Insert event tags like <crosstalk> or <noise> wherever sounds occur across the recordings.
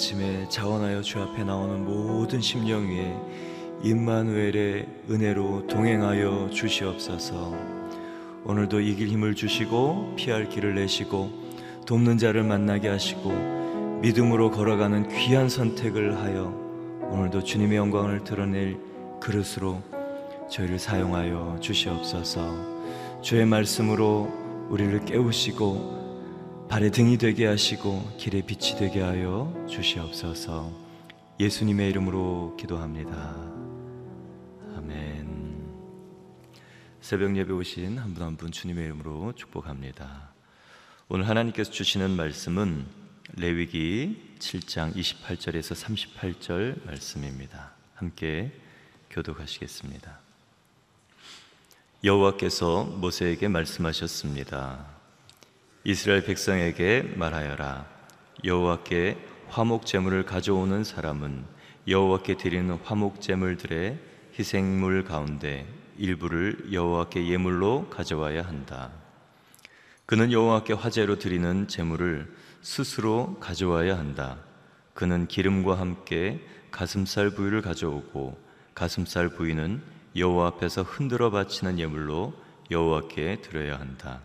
아침에 자원하여 주 앞에 나오는 모든 심령 위에 임마누엘의 은혜로 동행하여 주시옵소서. 오늘도 이길 힘을 주시고 피할 길을 내시고 돕는 자를 만나게 하시고 믿음으로 걸어가는 귀한 선택을 하여 오늘도 주님의 영광을 드러낼 그릇으로 저희를 사용하여 주시옵소서. 주의 말씀으로 우리를 깨우시고 발의 등이 되게 하시고 길의 빛이 되게 하여 주시옵소서. 예수님의 이름으로 기도합니다. 아멘. 새벽 예배 오신 한분 한분 주님의 이름으로 축복합니다. 오늘 하나님께서 주시는 말씀은 레위기 7장 28절에서 38절 말씀입니다. 함께 교독하시겠습니다. 여호와께서 모세에게 말씀하셨습니다. 이스라엘 백성에게 말하여라. 여호와께 화목 제물을 가져오는 사람은 여호와께 드리는 화목 제물들의 희생물 가운데 일부를 여호와께 예물로 가져와야 한다. 그는 여호와께 화제로 드리는 제물을 스스로 가져와야 한다. 그는 기름과 함께 가슴살 부위를 가져오고 가슴살 부위는 여호와 앞에서 흔들어 바치는 예물로 여호와께 드려야 한다.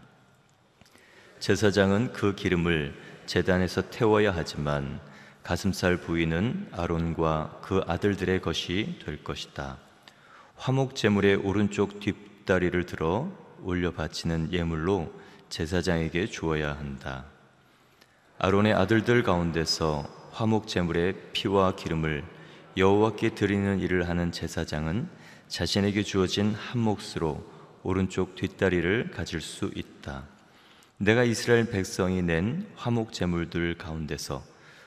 제사장은 그 기름을 제단에서 태워야 하지만 가슴살 부위는 아론과 그 아들들의 것이 될 것이다. 화목 제물의 오른쪽 뒷다리를 들어 올려 바치는 예물로 제사장에게 주어야 한다. 아론의 아들들 가운데서 화목 제물의 피와 기름을 여호와께 드리는 일을 하는 제사장은 자신에게 주어진 한 몫으로 오른쪽 뒷다리를 가질 수 있다. 내가 이스라엘 백성이 낸 화목 제물들 가운데서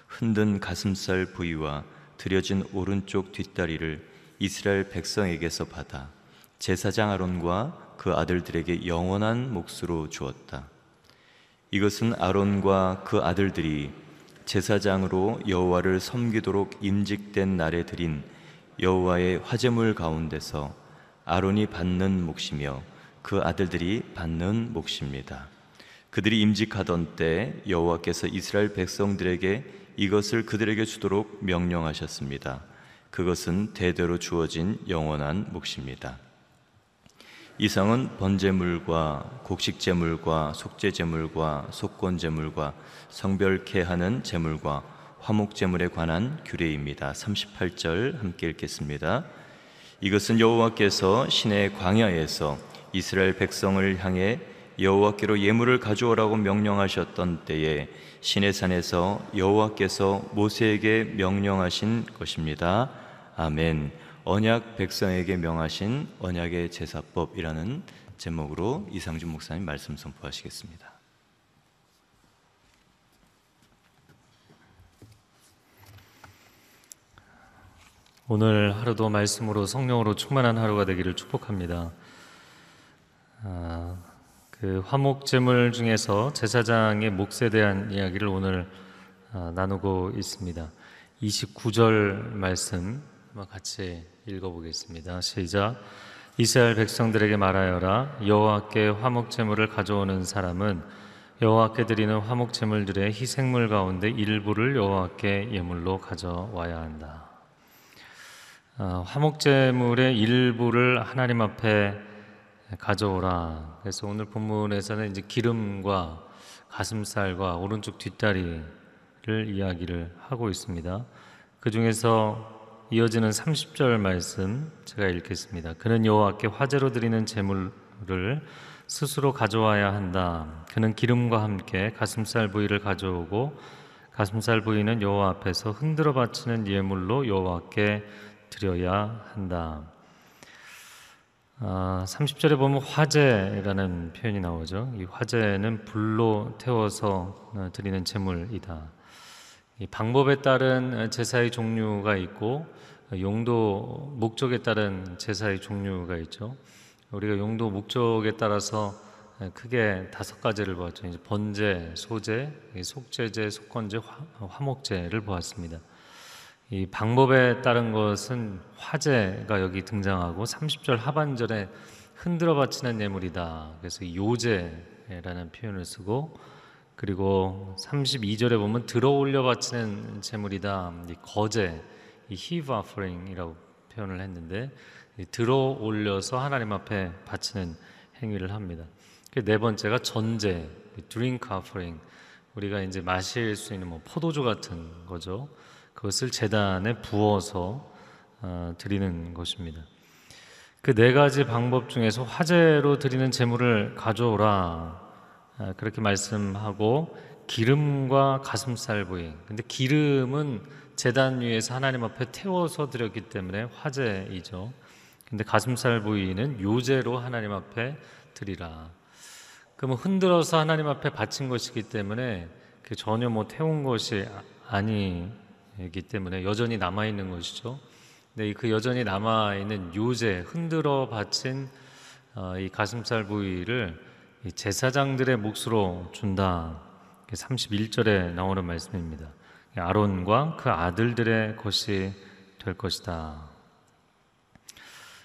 흔든 가슴살 부위와 드려진 오른쪽 뒷다리를 이스라엘 백성에게서 받아 제사장 아론과 그 아들들에게 영원한 몫으로 주었다. 이것은 아론과 그 아들들이 제사장으로 여호와를 섬기도록 임직된 날에 드린 여호와의 화제물 가운데서 아론이 받는 몫이며 그 아들들이 받는 몫입니다. 그들이 임직하던 때 여호와께서 이스라엘 백성들에게 이것을 그들에게 주도록 명령하셨습니다. 그것은 대대로 주어진 영원한 몫입니다. 이상은 번제물과 곡식제물과 속죄제물과 속건제물과 성별케 하는 제물과 화목제물에 관한 규례입니다. 38절 함께 읽겠습니다. 이것은 여호와께서 신의 광야에서 이스라엘 백성을 향해 여호와께로 예물을 가져오라고 명령하셨던 때에 신의 산에서 여호와께서 모세에게 명령하신 것입니다. 아멘. 언약 백성에게 명하신 언약의 제사법이라는 제목으로 이상준 목사님 말씀 선포하시겠습니다. 오늘 하루도 말씀으로 성령으로 충만한 하루가 되기를 축복합니다. 아, 그 화목제물 중에서 제사장의 몫에 대한 이야기를 오늘 아, 나누고 있습니다. 29절 말씀 같이 읽어보겠습니다. 시작. 이스라엘 백성들에게 말하여라. 여호와께 화목 제물을 가져오는 사람은 여호와께 드리는 화목 제물들의 희생물 가운데 일부를 여호와께 예물로 가져와야 한다. 어, 화목 제물의 일부를 하나님 앞에 가져오라. 그래서 오늘 본문에서는 이제 기름과 가슴살과 오른쪽 뒷다리를 이야기를 하고 있습니다. 그 중에서 이어지는 30절 말씀 제가 읽겠습니다. 그는 여호와께 화제로 드리는 제물을 스스로 가져와야 한다. 그는 기름과 함께 가슴살 부위를 가져오고 가슴살 부위는 여호와 앞에서 흔들어 바치는 예물로 여호와께 드려야 한다. 아, 30절에 보면 화제라는 표현이 나오죠. 이 화제는 불로 태워서 어, 드리는 제물이다. 이 방법에 따른 제사의 종류가 있고 용도 목적에 따른 제사의 종류가 있죠. 우리가 용도 목적에 따라서 크게 다섯 가지를 보았죠. 이제 번제, 소제, 속죄제, 속건제, 화 목제를 보았습니다. 이 방법에 따른 것은 화제가 여기 등장하고 30절 하반절에 흔들어 바치는 예물이다. 그래서 요제라는 표현을 쓰고 그리고 32절에 보면 들어 올려 바치는 제물이다. 이 거제, 이 heave offering이라고 표현을 했는데 들어 올려서 하나님 앞에 바치는 행위를 합니다. 네 번째가 전제, drink offering. 우리가 이제 마실 수 있는 뭐 포도주 같은 거죠. 그것을 재단에 부어서 어, 드리는 것입니다. 그 네 가지 방법 중에서 화제로 드리는 제물을 가져오라 아, 그렇게 말씀하고 기름과 가슴살 부위. 근데 기름은 재단 위에서 하나님 앞에 태워서 드렸기 때문에 화제이죠. 근데 가슴살 부위는 요제로 하나님 앞에 드리라. 그러면 흔들어서 하나님 앞에 바친 것이기 때문에 그 전혀 뭐 태운 것이 아- 아 니기 때문에 여전히 남아 있는 것이죠. 근데 그 여전히 남아 있는 요제 흔들어 바친 어, 이 가슴살 부위를 이 제사장들의 몫으로 준다. 31절에 나오는 말씀입니다. 아론과 그 아들들의 것이 될 것이다.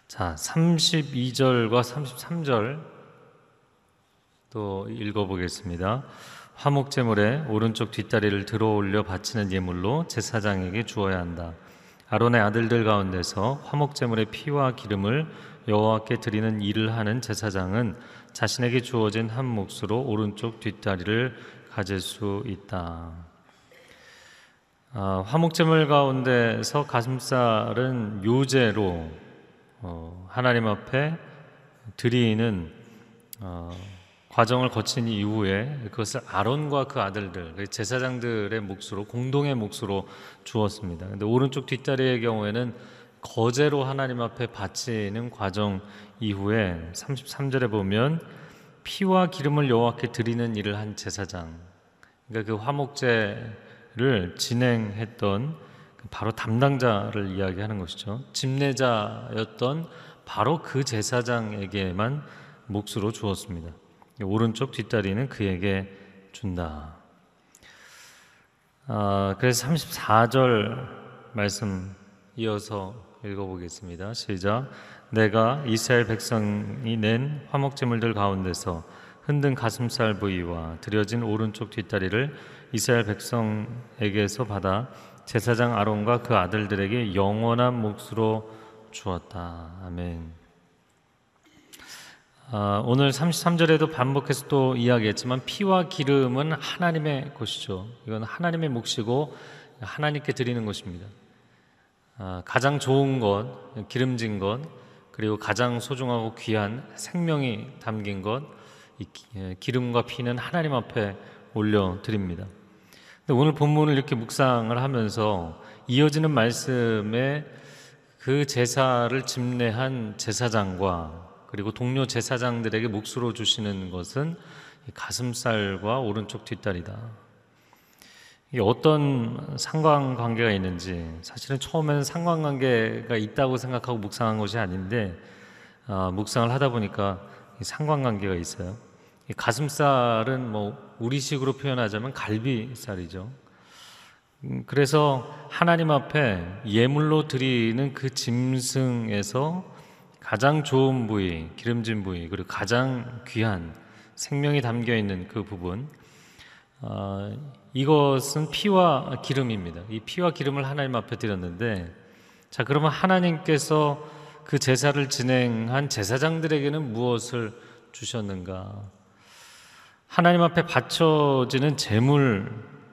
자, 32절과 33절 또 읽어보겠습니다. 화목 제물에 오른쪽 뒷다리를 들어 올려 바치는 예물로 제사장에게 주어야 한다. 아론의 아들들 가운데서 화목 제물의 피와 기름을 여호와께 드리는 일을 하는 제사장은 자신에게 주어진 한 몫으로 오른쪽 뒷다리를 가질 수 있다. 아, 화목제물 가운데서 가슴살은 요제로 어, 하나님 앞에 드리는 어, 과정을 거친 이후에 그것을 아론과 그 아들들 그 제사장들의 몫으로 공동의 몫으로 주었습니다. 근데 오른쪽 뒷다리의 경우에는 거제로 하나님 앞에 바치는 과정 이후에 33절에 보면 피와 기름을 여호와께 드리는 일을 한 제사장 그러니까 그 화목제를 진행했던 그 바로 담당자를 이야기하는 것이죠. 집례자였던 바로 그 제사장에게만 몫으로 주었습니다. 오른쪽 뒷다리는 그에게 준다. 아, 그래서 34절 말씀 이어서 읽어보겠습니다. 시작. 내가 이스라엘 백성이 낸 화목제물들 가운데서 흔든 가슴살 부위와 드려진 오른쪽 뒷다리를 이스라엘 백성에게서 받아 제사장 아론과 그 아들들에게 영원한 몫으로 주었다. 아멘. 아, 오늘 33절에도 반복해서 또 이야기했지만 피와 기름은 하나님의 것이죠. 이건 하나님의 몫이고 하나님께 드리는 것입니다. 아, 가장 좋은 것, 기름진 것, 그리고 가장 소중하고 귀한 생명이 담긴 것, 예, 기름과 피는 하나님 앞에 올려 드립니다. 근데 오늘 본문을 이렇게 묵상을 하면서 이어지는 말씀에 그 제사를 집례한 제사장과 그리고 동료 제사장들에게 몫으로 주시는 것은 이 가슴살과 오른쪽 뒷다리다. 이게 어떤 상관관계가 있는지 사실은 처음에는 상관관계가 있다고 생각하고 묵상한 것이 아닌데 아, 묵상을 하다 보니까 이 상관관계가 있어요. 이 가슴살은 뭐 우리식으로 표현하자면 갈비살이죠. 음, 그래서 하나님 앞에 예물로 드리는 그 짐승에서 가장 좋은 부위, 기름진 부위, 그리고 가장 귀한 생명이 담겨 있는 그 부분, 어, 이것은 피와 기름입니다. 이 피와 기름을 하나님 앞에 드렸는데, 자 그러면 하나님께서 그 제사를 진행한 제사장들에게는 무엇을 주셨는가? 하나님 앞에 바쳐지는 제물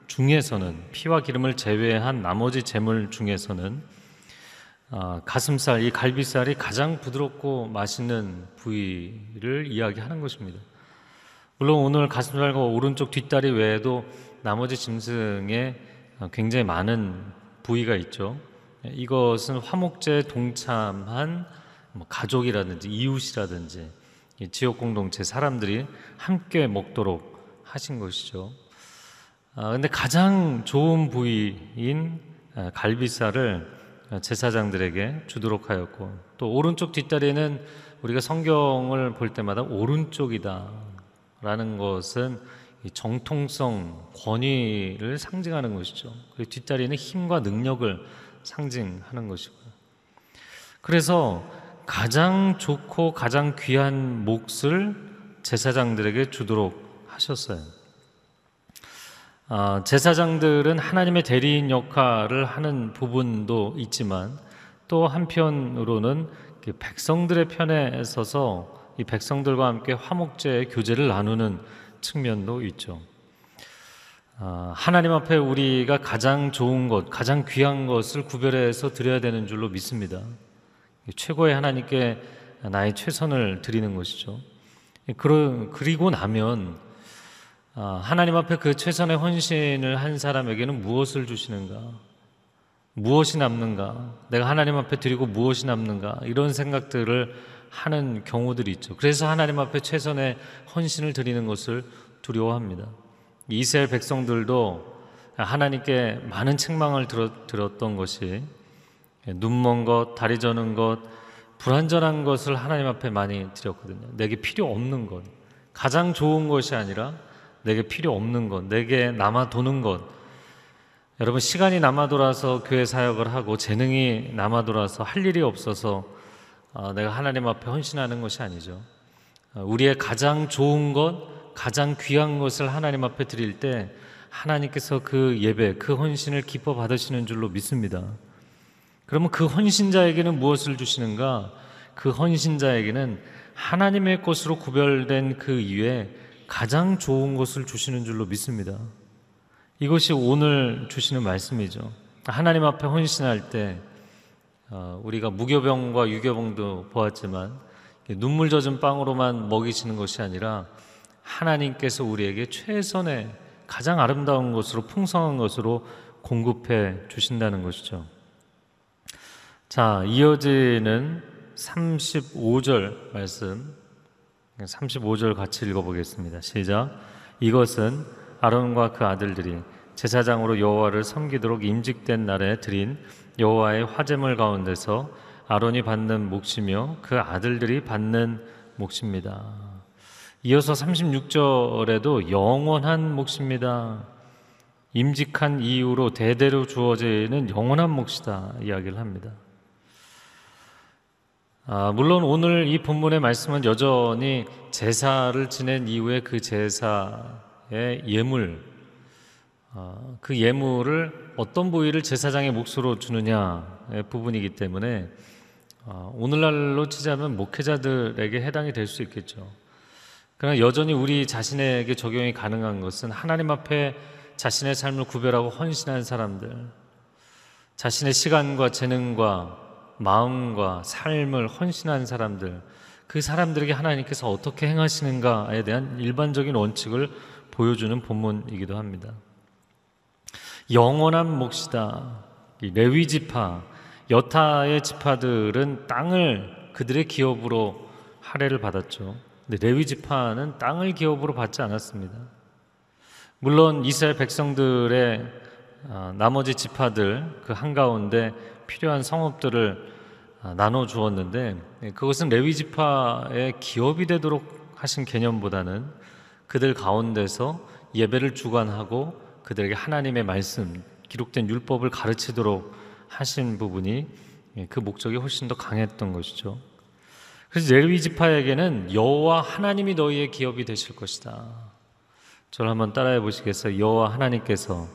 중에서는 피와 기름을 제외한 나머지 제물 중에서는 아, 가슴살, 이 갈비살이 가장 부드럽고 맛있는 부위를 이야기하는 것입니다. 물론 오늘 가슴살과 오른쪽 뒷다리 외에도 나머지 짐승에 어, 굉장히 많은 부위가 있죠. 이것은 화목제에 동참한 뭐 가족이라든지 이웃이라든지 이 지역 공동체 사람들이 함께 먹도록 하신 것이죠. 아, 근데 가장 좋은 부위인 아, 갈비살을 제사장들에게 주도록 하였고 또 오른쪽 뒷다리는 우리가 성경을 볼 때마다 오른쪽이다라는 것은 이 정통성, 권위를 상징하는 것이죠. 그리고 뒷다리는 힘과 능력을 상징하는 것이고요. 그래서 가장 좋고 가장 귀한 몫을 제사장들에게 주도록 하셨어요. 아, 제사장들은 하나님의 대리인 역할을 하는 부분도 있지만 또 한편으로는 그 백성들의 편에 서서 이 백성들과 함께 화목제의 교제를 나누는 측면도 있죠. 아, 하나님 앞에 우리가 가장 좋은 것, 가장 귀한 것을 구별해서 드려야 되는 줄로 믿습니다. 최고의 하나님께 나의 최선을 드리는 것이죠. 그리고 나면 아, 하나님 앞에 그 최선의 헌신을 한 사람에게는 무엇을 주시는가? 무엇이 남는가? 내가 하나님 앞에 드리고 무엇이 남는가? 이런 생각들을 하는 경우들이 있죠. 그래서 하나님 앞에 최선의 헌신을 드리는 것을 두려워합니다. 이스라엘 백성들도 하나님께 많은 책망을 들었, 들었던 것이 눈먼 것, 다리 저는 것, 불완전한 것을 하나님 앞에 많이 드렸거든요. 내게 필요 없는 것, 가장 좋은 것이 아니라 내게 필요 없는 것, 내게 남아 도는 것. 여러분 시간이 남아 돌아서 교회 사역을 하고 재능이 남아 돌아서 할 일이 없어서 어, 내가 하나님 앞에 헌신하는 것이 아니죠. 어, 우리의 가장 좋은 것, 가장 귀한 것을 하나님 앞에 드릴 때 하나님께서 그 예배, 그 헌신을 기뻐 받으시는 줄로 믿습니다. 그러면 그 헌신자에게는 무엇을 주시는가? 그 헌신자에게는 하나님의 것으로 구별된 그 이외에 가장 좋은 것을 주시는 줄로 믿습니다. 이것이 오늘 주시는 말씀이죠. 하나님 앞에 헌신할 때 어, 우리가 무교병과 유교병도 보았지만 눈물 젖은 빵으로만 먹이시는 것이 아니라 하나님께서 우리에게 최선의 가장 아름다운 것으로 풍성한 것으로 공급해 주신다는 것이죠. 자, 이어지는 35절 말씀 35절 같이 읽어보겠습니다. 시작. 이것은 아론과 그 아들들이 제사장으로 여호와를 섬기도록 임직된 날에 드린 여호와의 화제물 가운데서 아론이 받는 몫이며 그 아들들이 받는 몫입니다. 이어서 36절에도 영원한 몫입니다. 임직한 이후로 대대로 주어지는 영원한 몫이다 이야기를 합니다. 아, 물론 오늘 이 본문의 말씀은 여전히 제사를 지낸 이후에 그 제사의 예물, 어, 그 예물을 어떤 부위를 제사장의 몫으로 주느냐의 부분이기 때문에 어, 오늘날로 치자면 목회자들에게 해당이 될 수 있겠죠. 그러나 여전히 우리 자신에게 적용이 가능한 것은 하나님 앞에 자신의 삶을 구별하고 헌신한 사람들, 자신의 시간과 재능과 마음과 삶을 헌신한 사람들, 그 사람들에게 하나님께서 어떻게 행하시는가에 대한 일반적인 원칙을 보여주는 본문이기도 합니다. 영원한 몫이다. 레위 지파, 여타의 지파들은 땅을 그들의 기업으로 할애를 받았죠. 근데 레위 지파는 땅을 기업으로 받지 않았습니다. 물론 이스라엘 백성들의 아, 나머지 지파들 그 한가운데 필요한 성읍들을 아, 나눠 주었는데 예, 그것은 레위 지파의 기업이 되도록 하신 개념보다는 그들 가운데서 예배를 주관하고 그들에게 하나님의 말씀 기록된 율법을 가르치도록 하신 부분이 예, 그 목적이 훨씬 더 강했던 것이죠. 그래서 레위 지파에게는 여호와 하나님이 너희의 기업이 되실 것이다. 저를 한번 따라해 보시겠어요? 여호와 하나님께서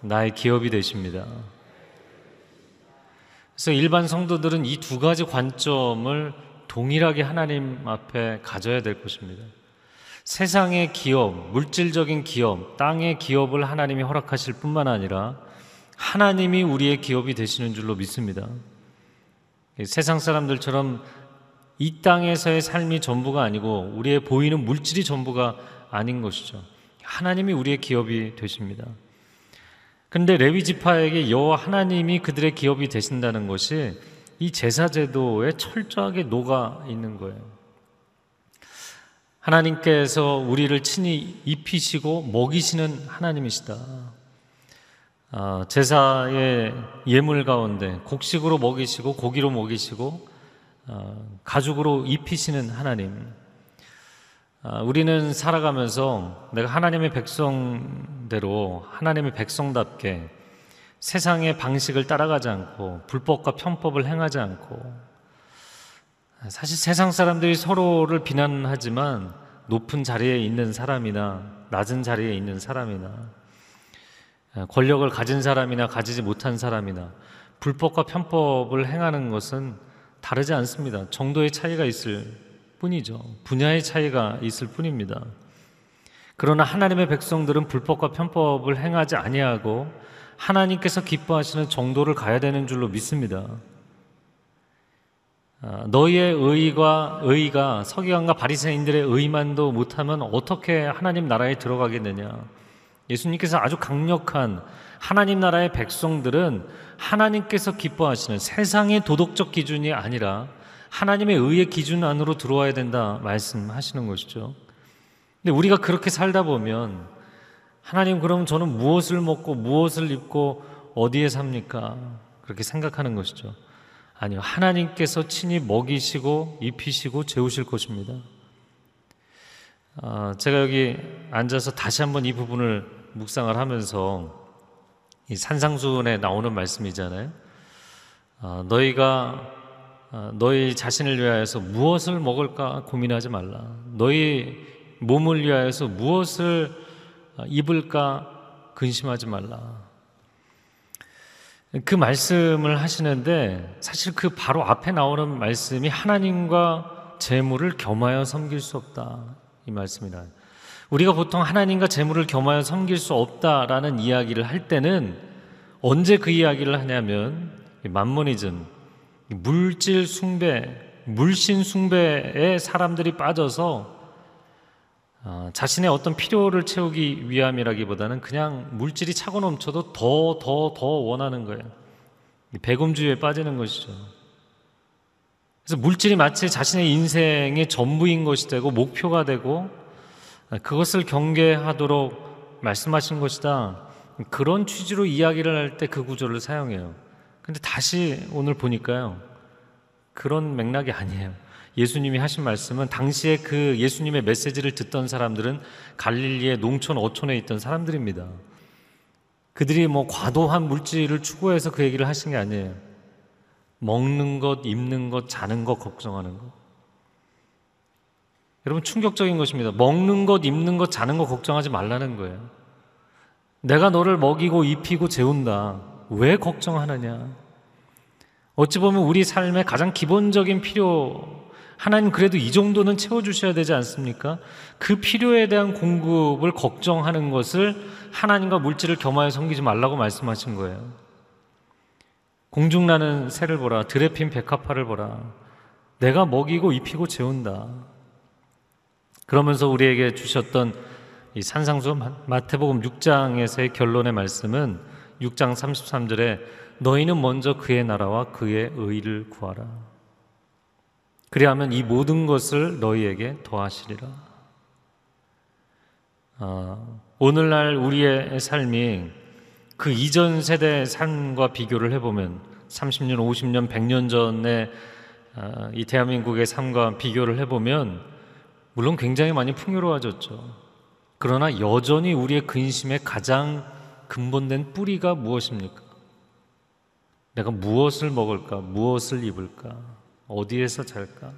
나의 기업이 되십니다. 그래서 일반 성도들은 이 두 가지 관점을 동일하게 하나님 앞에 가져야 될 것입니다. 세상의 기업, 물질적인 기업, 땅의 기업을 하나님이 허락하실 뿐만 아니라 하나님이 우리의 기업이 되시는 줄로 믿습니다. 세상 사람들처럼 이 땅에서의 삶이 전부가 아니고 우리의 보이는 물질이 전부가 아닌 것이죠. 하나님이 우리의 기업이 되십니다. 그런데 레위 지파에게 여호와 하나님이 그들의 기업이 되신다는 것이 이 제사 제도에 철저하게 녹아 있는 거예요. 하나님께서 우리를 친히 입히시고 먹이시는 하나님이시다. 아, 제사의 예물 가운데 곡식으로 먹이시고 고기로 먹이시고 아, 가죽으로 입히시는 하나님. 아, 우리는 살아가면서 내가 하나님의 백성대로 하나님의 백성답게 세상의 방식을 따라가지 않고 불법과 편법을 행하지 않고 사실 세상 사람들이 서로를 비난하지만 높은 자리에 있는 사람이나 낮은 자리에 있는 사람이나 권력을 가진 사람이나 가지지 못한 사람이나 불법과 편법을 행하는 것은 다르지 않습니다. 정도의 차이가 있을 뿐이죠. 분야의 차이가 있을 뿐입니다. 그러나 하나님의 백성들은 불법과 편법을 행하지 아니하고 하나님께서 기뻐하시는 정도를 가야 되는 줄로 믿습니다. 아, 너희의 의가 의가 서기관과 바리새인들의 의만도 못하면 어떻게 하나님 나라에 들어가겠느냐? 예수님께서 아주 강력한 하나님 나라의 백성들은 하나님께서 기뻐하시는 세상의 도덕적 기준이 아니라 하나님의 의의 기준 안으로 들어와야 된다 말씀하시는 것이죠. 근데 우리가 그렇게 살다 보면 하나님 그럼 저는 무엇을 먹고 무엇을 입고 어디에 삽니까? 그렇게 생각하는 것이죠. 아니요. 하나님께서 친히 먹이시고 입히시고 재우실 것입니다. 아, 제가 여기 앉아서 다시 한번 이 부분을 묵상을 하면서 이 산상수훈에 나오는 말씀이잖아요. 아, 너희가 아, 너희 자신을 위하여서 무엇을 먹을까 고민하지 말라. 너희 몸을 위하여서 무엇을 아, 입을까 근심하지 말라. 그 말씀을 하시는데 사실 그 바로 앞에 나오는 말씀이 하나님과 재물을 겸하여 섬길 수 없다 이 말씀이라. 우리가 보통 하나님과 재물을 겸하여 섬길 수 없다라는 이야기를 할 때는 언제 그 이야기를 하냐면 만모니즘 물질 숭배, 물신 숭배에 사람들이 빠져서 어, 자신의 어떤 필요를 채우기 위함이라기보다는 그냥 물질이 차고 넘쳐도 더, 더, 더 원하는 거예요. 배금주의에 빠지는 것이죠. 그래서 물질이 마치 자신의 인생의 전부인 것이 되고 목표가 되고 그것을 경계하도록 말씀하신 것이다. 그런 취지로 이야기를 할 때 그 구조를 사용해요. 근데 다시 오늘 보니까요. 그런 맥락이 아니에요. 예수님이 하신 말씀은 당시에 그 예수님의 메시지를 듣던 사람들은 갈릴리의 농촌 어촌에 있던 사람들입니다. 그들이 뭐 과도한 물질을 추구해서 그 얘기를 하신 게 아니에요. 먹는 것, 입는 것, 자는 것 걱정하는 것. 여러분 충격적인 것입니다. 먹는 것, 입는 것, 자는 것 걱정하지 말라는 거예요. 내가 너를 먹이고 입히고 재운다. 왜 걱정하느냐? 어찌 보면 우리 삶의 가장 기본적인 필요 하나님 그래도 이 정도는 채워주셔야 되지 않습니까? 그 필요에 대한 공급을 걱정하는 것을 하나님과 물질을 겸하여 섬기지 말라고 말씀하신 거예요. 공중나는 새를 보라, 들에 핀 백합화를 보라. 내가 먹이고 입히고 재운다. 그러면서 우리에게 주셨던 이 산상수 마태복음 6장에서의 결론의 말씀은 6장 33절에 너희는 먼저 그의 나라와 그의 의를 구하라. 그리하면 이 모든 것을 너희에게 더하시리라. 어, 오늘날 우리의 삶이 그 이전 세대의 삶과 비교를 해보면 30년, 50년, 100년 전에 어, 이 대한민국의 삶과 비교를 해보면 물론 굉장히 많이 풍요로워졌죠. 그러나 여전히 우리의 근심의 가장 근본된 뿌리가 무엇입니까? 내가 무엇을 먹을까? 무엇을 입을까? 어디에서 잘까?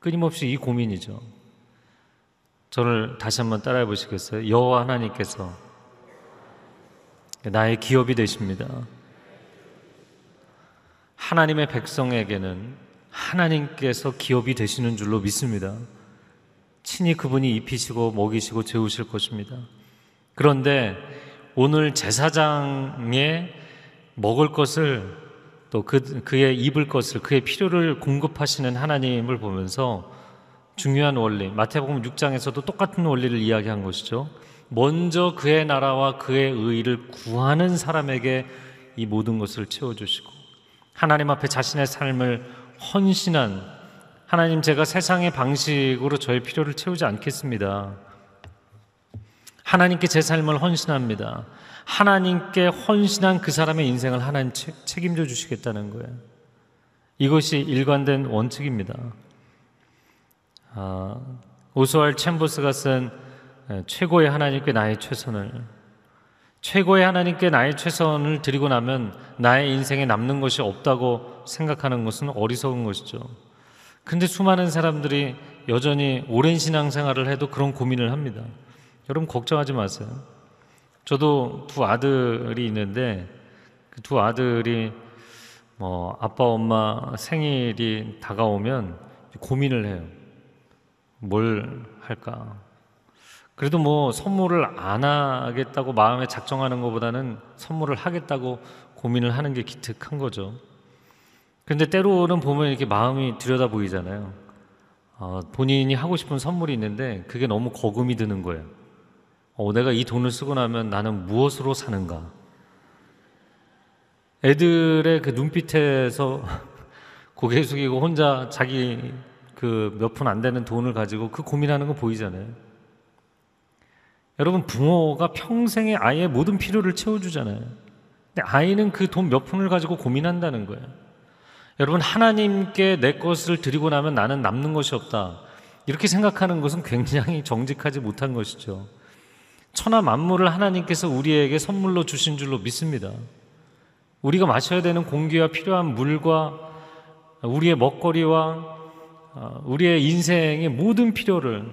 끊임없이 이 고민이죠. 저를 다시 한번 따라해 보시겠어요? 여호와 하나님께서 나의 기업이 되십니다. 하나님의 백성에게는 하나님께서 기업이 되시는 줄로 믿습니다. 친히 그분이 입히시고 먹이시고 재우실 것입니다. 그런데 오늘 제사장에 먹을 것을 또 그, 그의 입을 것을 그의 필요를 공급하시는 하나님을 보면서 중요한 원리 마태복음 6장에서도 똑같은 원리를 이야기한 것이죠. 먼저 그의 나라와 그의 의를 구하는 사람에게 이 모든 것을 채워 주시고 하나님 앞에 자신의 삶을 헌신한 하나님 제가 세상의 방식으로 저의 필요를 채우지 않겠습니다. 하나님께 제 삶을 헌신합니다. 하나님께 헌신한 그 사람의 인생을 하나님 책임져 주시겠다는 거예요. 이것이 일관된 원칙입니다. 아, 오스왈 챔버스가 쓴 최고의 하나님께 나의 최선을 최고의 하나님께 나의 최선을 드리고 나면 나의 인생에 남는 것이 없다고 생각하는 것은 어리석은 것이죠. 근데 수많은 사람들이 여전히 오랜 신앙생활을 해도 그런 고민을 합니다. 여러분 걱정하지 마세요. 저도 두 아들이 있는데 그 두 아들이 뭐 아빠 엄마 생일이 다가오면 고민을 해요. 뭘 할까? 그래도 뭐 선물을 안 하겠다고 마음에 작정하는 것보다는 선물을 하겠다고 고민을 하는 게 기특한 거죠. 근데 때로는 보면 이렇게 마음이 들여다 보이잖아요. 어, 본인이 하고 싶은 선물이 있는데 그게 너무 거금이 드는 거예요. 어, 내가 이 돈을 쓰고 나면 나는 무엇으로 사는가? 애들의 그 눈빛에서 <laughs> 고개 숙이고 혼자 자기 그 몇 푼 안 되는 돈을 가지고 그 고민하는 거 보이잖아요. 여러분 부모가 평생에 아이의 모든 필요를 채워주잖아요. 근데 아이는 그 돈 몇 푼을 가지고 고민한다는 거예요. 여러분 하나님께 내 것을 드리고 나면 나는 남는 것이 없다. 이렇게 생각하는 것은 굉장히 정직하지 못한 것이죠. 천하 만물을 하나님께서 우리에게 선물로 주신 줄로 믿습니다. 우리가 마셔야 되는 공기와 필요한 물과 우리의 먹거리와 어, 우리의 인생의 모든 필요를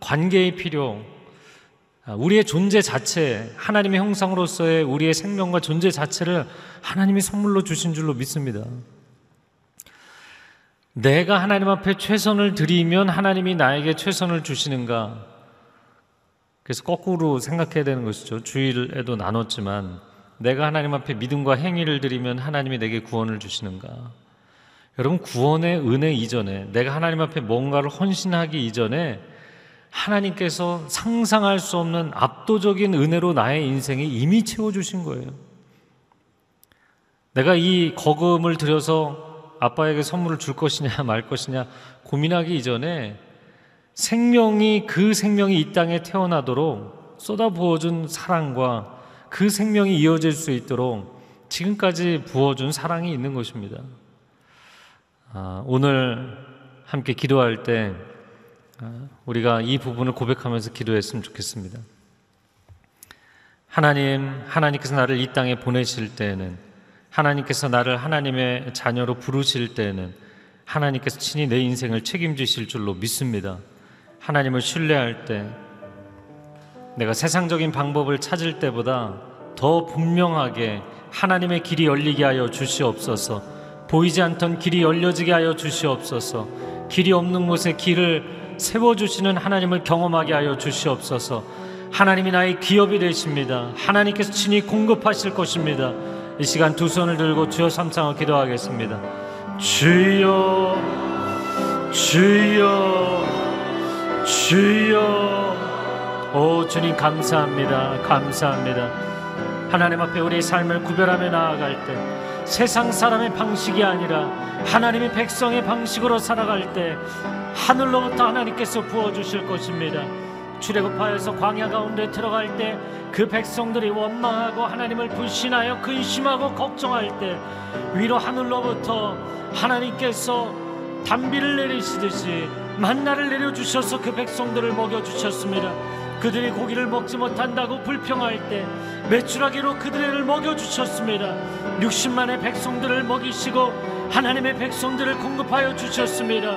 관계의 필요, 아, 우리의 존재 자체, 하나님의 형상으로서의 우리의 생명과 존재 자체를 하나님이 선물로 주신 줄로 믿습니다. 내가 하나님 앞에 최선을 드리면 하나님이 나에게 최선을 주시는가? 그래서 거꾸로 생각해야 되는 것이죠. 주일에도 나눴지만 내가 하나님 앞에 믿음과 행위를 드리면 하나님이 내게 구원을 주시는가? 여러분 구원의 은혜 이전에 내가 하나님 앞에 뭔가를 헌신하기 이전에 하나님께서 상상할 수 없는 압도적인 은혜로 나의 인생이 이미 채워 주신 거예요. 내가 이 거금을 들여서 아빠에게 선물을 줄 것이냐 말 것이냐 고민하기 이전에 생명이 그 생명이 이 땅에 태어나도록 쏟아 부어준 사랑과 그 생명이 이어질 수 있도록 지금까지 부어준 사랑이 있는 것입니다. 아, 오늘 함께 기도할 때 아, 우리가 이 부분을 고백하면서 기도했으면 좋겠습니다. 하나님, 하나님께서 나를 이 땅에 보내실 때에는 하나님께서 나를 하나님의 자녀로 부르실 때에는 하나님께서 친히 내 인생을 책임지실 줄로 믿습니다. 하나님을 신뢰할 때 내가 세상적인 방법을 찾을 때보다 더 분명하게 하나님의 길이 열리게 하여 주시옵소서. 보이지 않던 길이 열려지게 하여 주시옵소서. 길이 없는 곳에 길을 세워 주시는 하나님을 경험하게 하여 주시옵소서. 하나님이 나의 기업이 되십니다. 하나님께서 친히 공급하실 것입니다. 이 시간 두 손을 들고 주여 삼창을 기도하겠습니다. 주여, 주여, 주여. 오 주님 감사합니다. 감사합니다. 하나님 앞에 우리의 삶을 구별하며 나아갈 때 세상 사람의 방식이 아니라 하나님의 백성의 방식으로 살아갈 때 하늘로부터 하나님께서 부어 주실 것입니다. 출애굽하여서 광야 가운데 들어갈 때 그 백성들이 원망하고 하나님을 불신하여 근심하고 걱정할 때 위로 하늘로부터 하나님께서 단비를 내리시듯이 만나를 내려 주셔서 그 백성들을 먹여 주셨습니다. 그들이 고기를 먹지 못한다고 불평할 때 매출하기로 그들을 먹여 주셨습니다. 60만의 백성들을 먹이시고 하나님의 백성들을 공급하여 주셨습니다.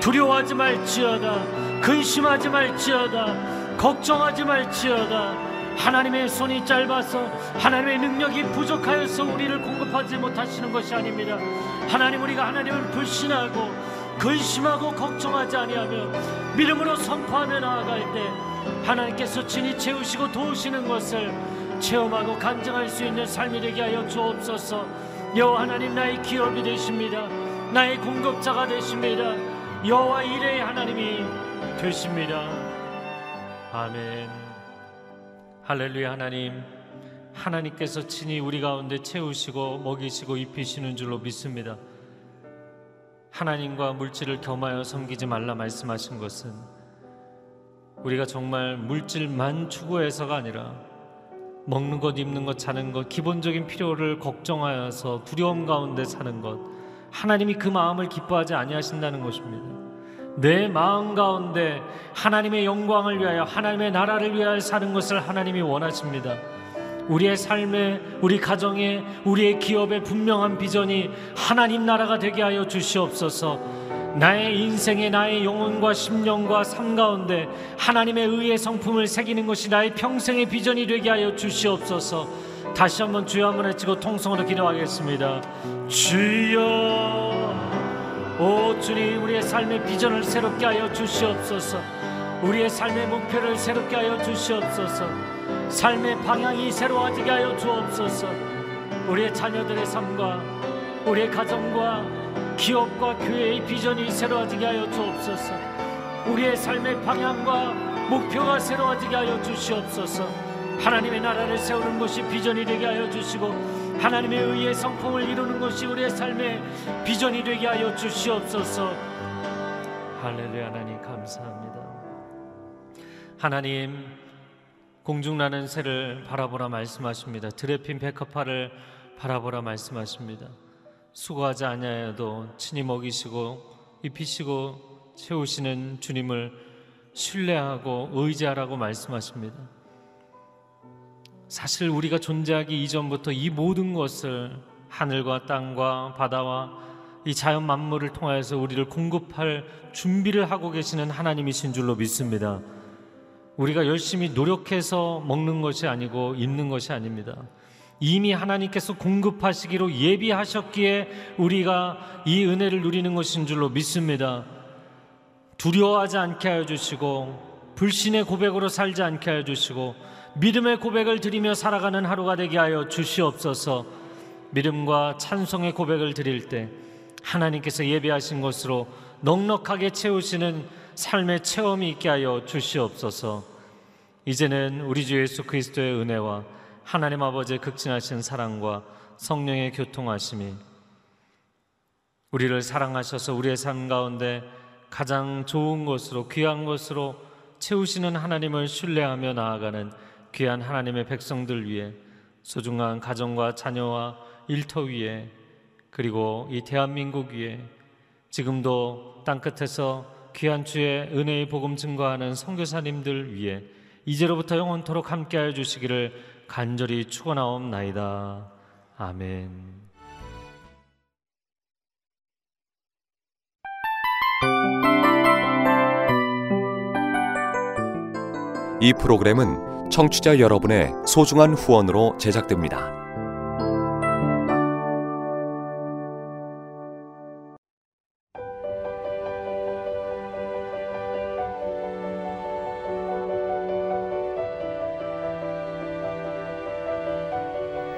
두려워하지 말지어다. 근심하지 말지어다. 걱정하지 말지어다. 하나님의 손이 짧아서 하나님의 능력이 부족하여서 우리를 공급하지 못하시는 것이 아닙니다. 하나님 우리가 하나님을 불신하고 근심하고 걱정하지 아니하며 믿음으로 선포하며 나아갈 때 하나님께서 친히 채우시고 도우시는 것을 체험하고 간증할 수 있는 삶이 되게 하여 주옵소서. 여호와 하나님 나의 기업이 되십니다. 나의 공급자가 되십니다. 여호와 이레의 하나님이 되십니다. 아멘. 할렐루야 하나님. 하나님께서 친히 우리 가운데 채우시고 먹이시고 입히시는 줄로 믿습니다. 하나님과 물질을 겸하여 섬기지 말라 말씀하신 것은 우리가 정말 물질만 추구해서가 아니라 먹는 것, 입는 것, 자는 것, 기본적인 필요를 걱정하여서 두려움 가운데 사는 것, 하나님이 그 마음을 기뻐하지 아니하신다는 것입니다. 내 마음 가운데 하나님의 영광을 위하여 하나님의 나라를 위하여 사는 것을 하나님이 원하십니다. 우리의 삶에 우리 가정에 우리의 기업에 분명한 비전이 하나님 나라가 되게 하여 주시옵소서. 나의 인생에 나의 영혼과 심령과 삶 가운데 하나님의 의의 성품을 새기는 것이 나의 평생의 비전이 되게 하여 주시옵소서. 다시 한번 주여 한번 외치고 통성으로 기도하겠습니다. 주여 오 주님 우리의 삶의 비전을 새롭게 하여 주시옵소서. 우리의 삶의 목표를 새롭게 하여 주시옵소서. 삶의 방향이 새로워지게 하여 주옵소서. 우리의 자녀들의 삶과 우리의 가정과 기업과 교회의 비전이 새로워지게 하여 주옵소서. 우리의 삶의 방향과 목표가 새로워지게 하여 주시옵소서. 하나님의 나라를 세우는 것이 비전이 되게 하여 주시고 하나님의 의의 성품을 이루는 것이 우리의 삶의 비전이 되게 하여 주시옵소서. 할렐루야 하나님 감사합니다. 하나님 공중나는 새를 바라보라 말씀하십니다. 드레핀 백합화를 바라보라 말씀하십니다. 수고하지 아니하여도 친히 먹이시고 입히시고 채우시는 주님을 신뢰하고 의지하라고 말씀하십니다. 사실 우리가 존재하기 이전부터 이 모든 것을 하늘과 땅과 바다와 이 자연 만물을 통하여서 우리를 공급할 준비를 하고 계시는 하나님이신 줄로 믿습니다. 우리가 열심히 노력해서 먹는 것이 아니고 입는 것이 아닙니다. 이미 하나님께서 공급하시기로 예비하셨기에 우리가 이 은혜를 누리는 것인 줄로 믿습니다. 두려워하지 않게 하여 주시고 불신의 고백으로 살지 않게 하여 주시고 믿음의 고백을 드리며 살아가는 하루가 되게 하여 주시옵소서. 믿음과 찬송의 고백을 드릴 때 하나님께서 예배하신 것으로 넉넉하게 채우시는 삶의 체험이 있게 하여 주시옵소서. 이제는 우리 주 예수 그리스도의 은혜와 하나님 아버지의 극진하신 사랑과 성령의 교통하심이 우리를 사랑하셔서 우리의 삶 가운데 가장 좋은 것으로 귀한 것으로 채우시는 하나님을 신뢰하며 나아가는 귀한 하나님의 백성들 위해 소중한 가정과 자녀와 일터 위에 그리고 이 대한민국 위에 지금도 땅 끝에서 귀한 주의 은혜의 복음 증거하는 선교사님들 위해 이제로부터 영원토록 함께하여 주시기를 간절히 축원하옵나이다. 아멘. 이 프로그램은 청취자 여러분의 소중한 후원으로 제작됩니다.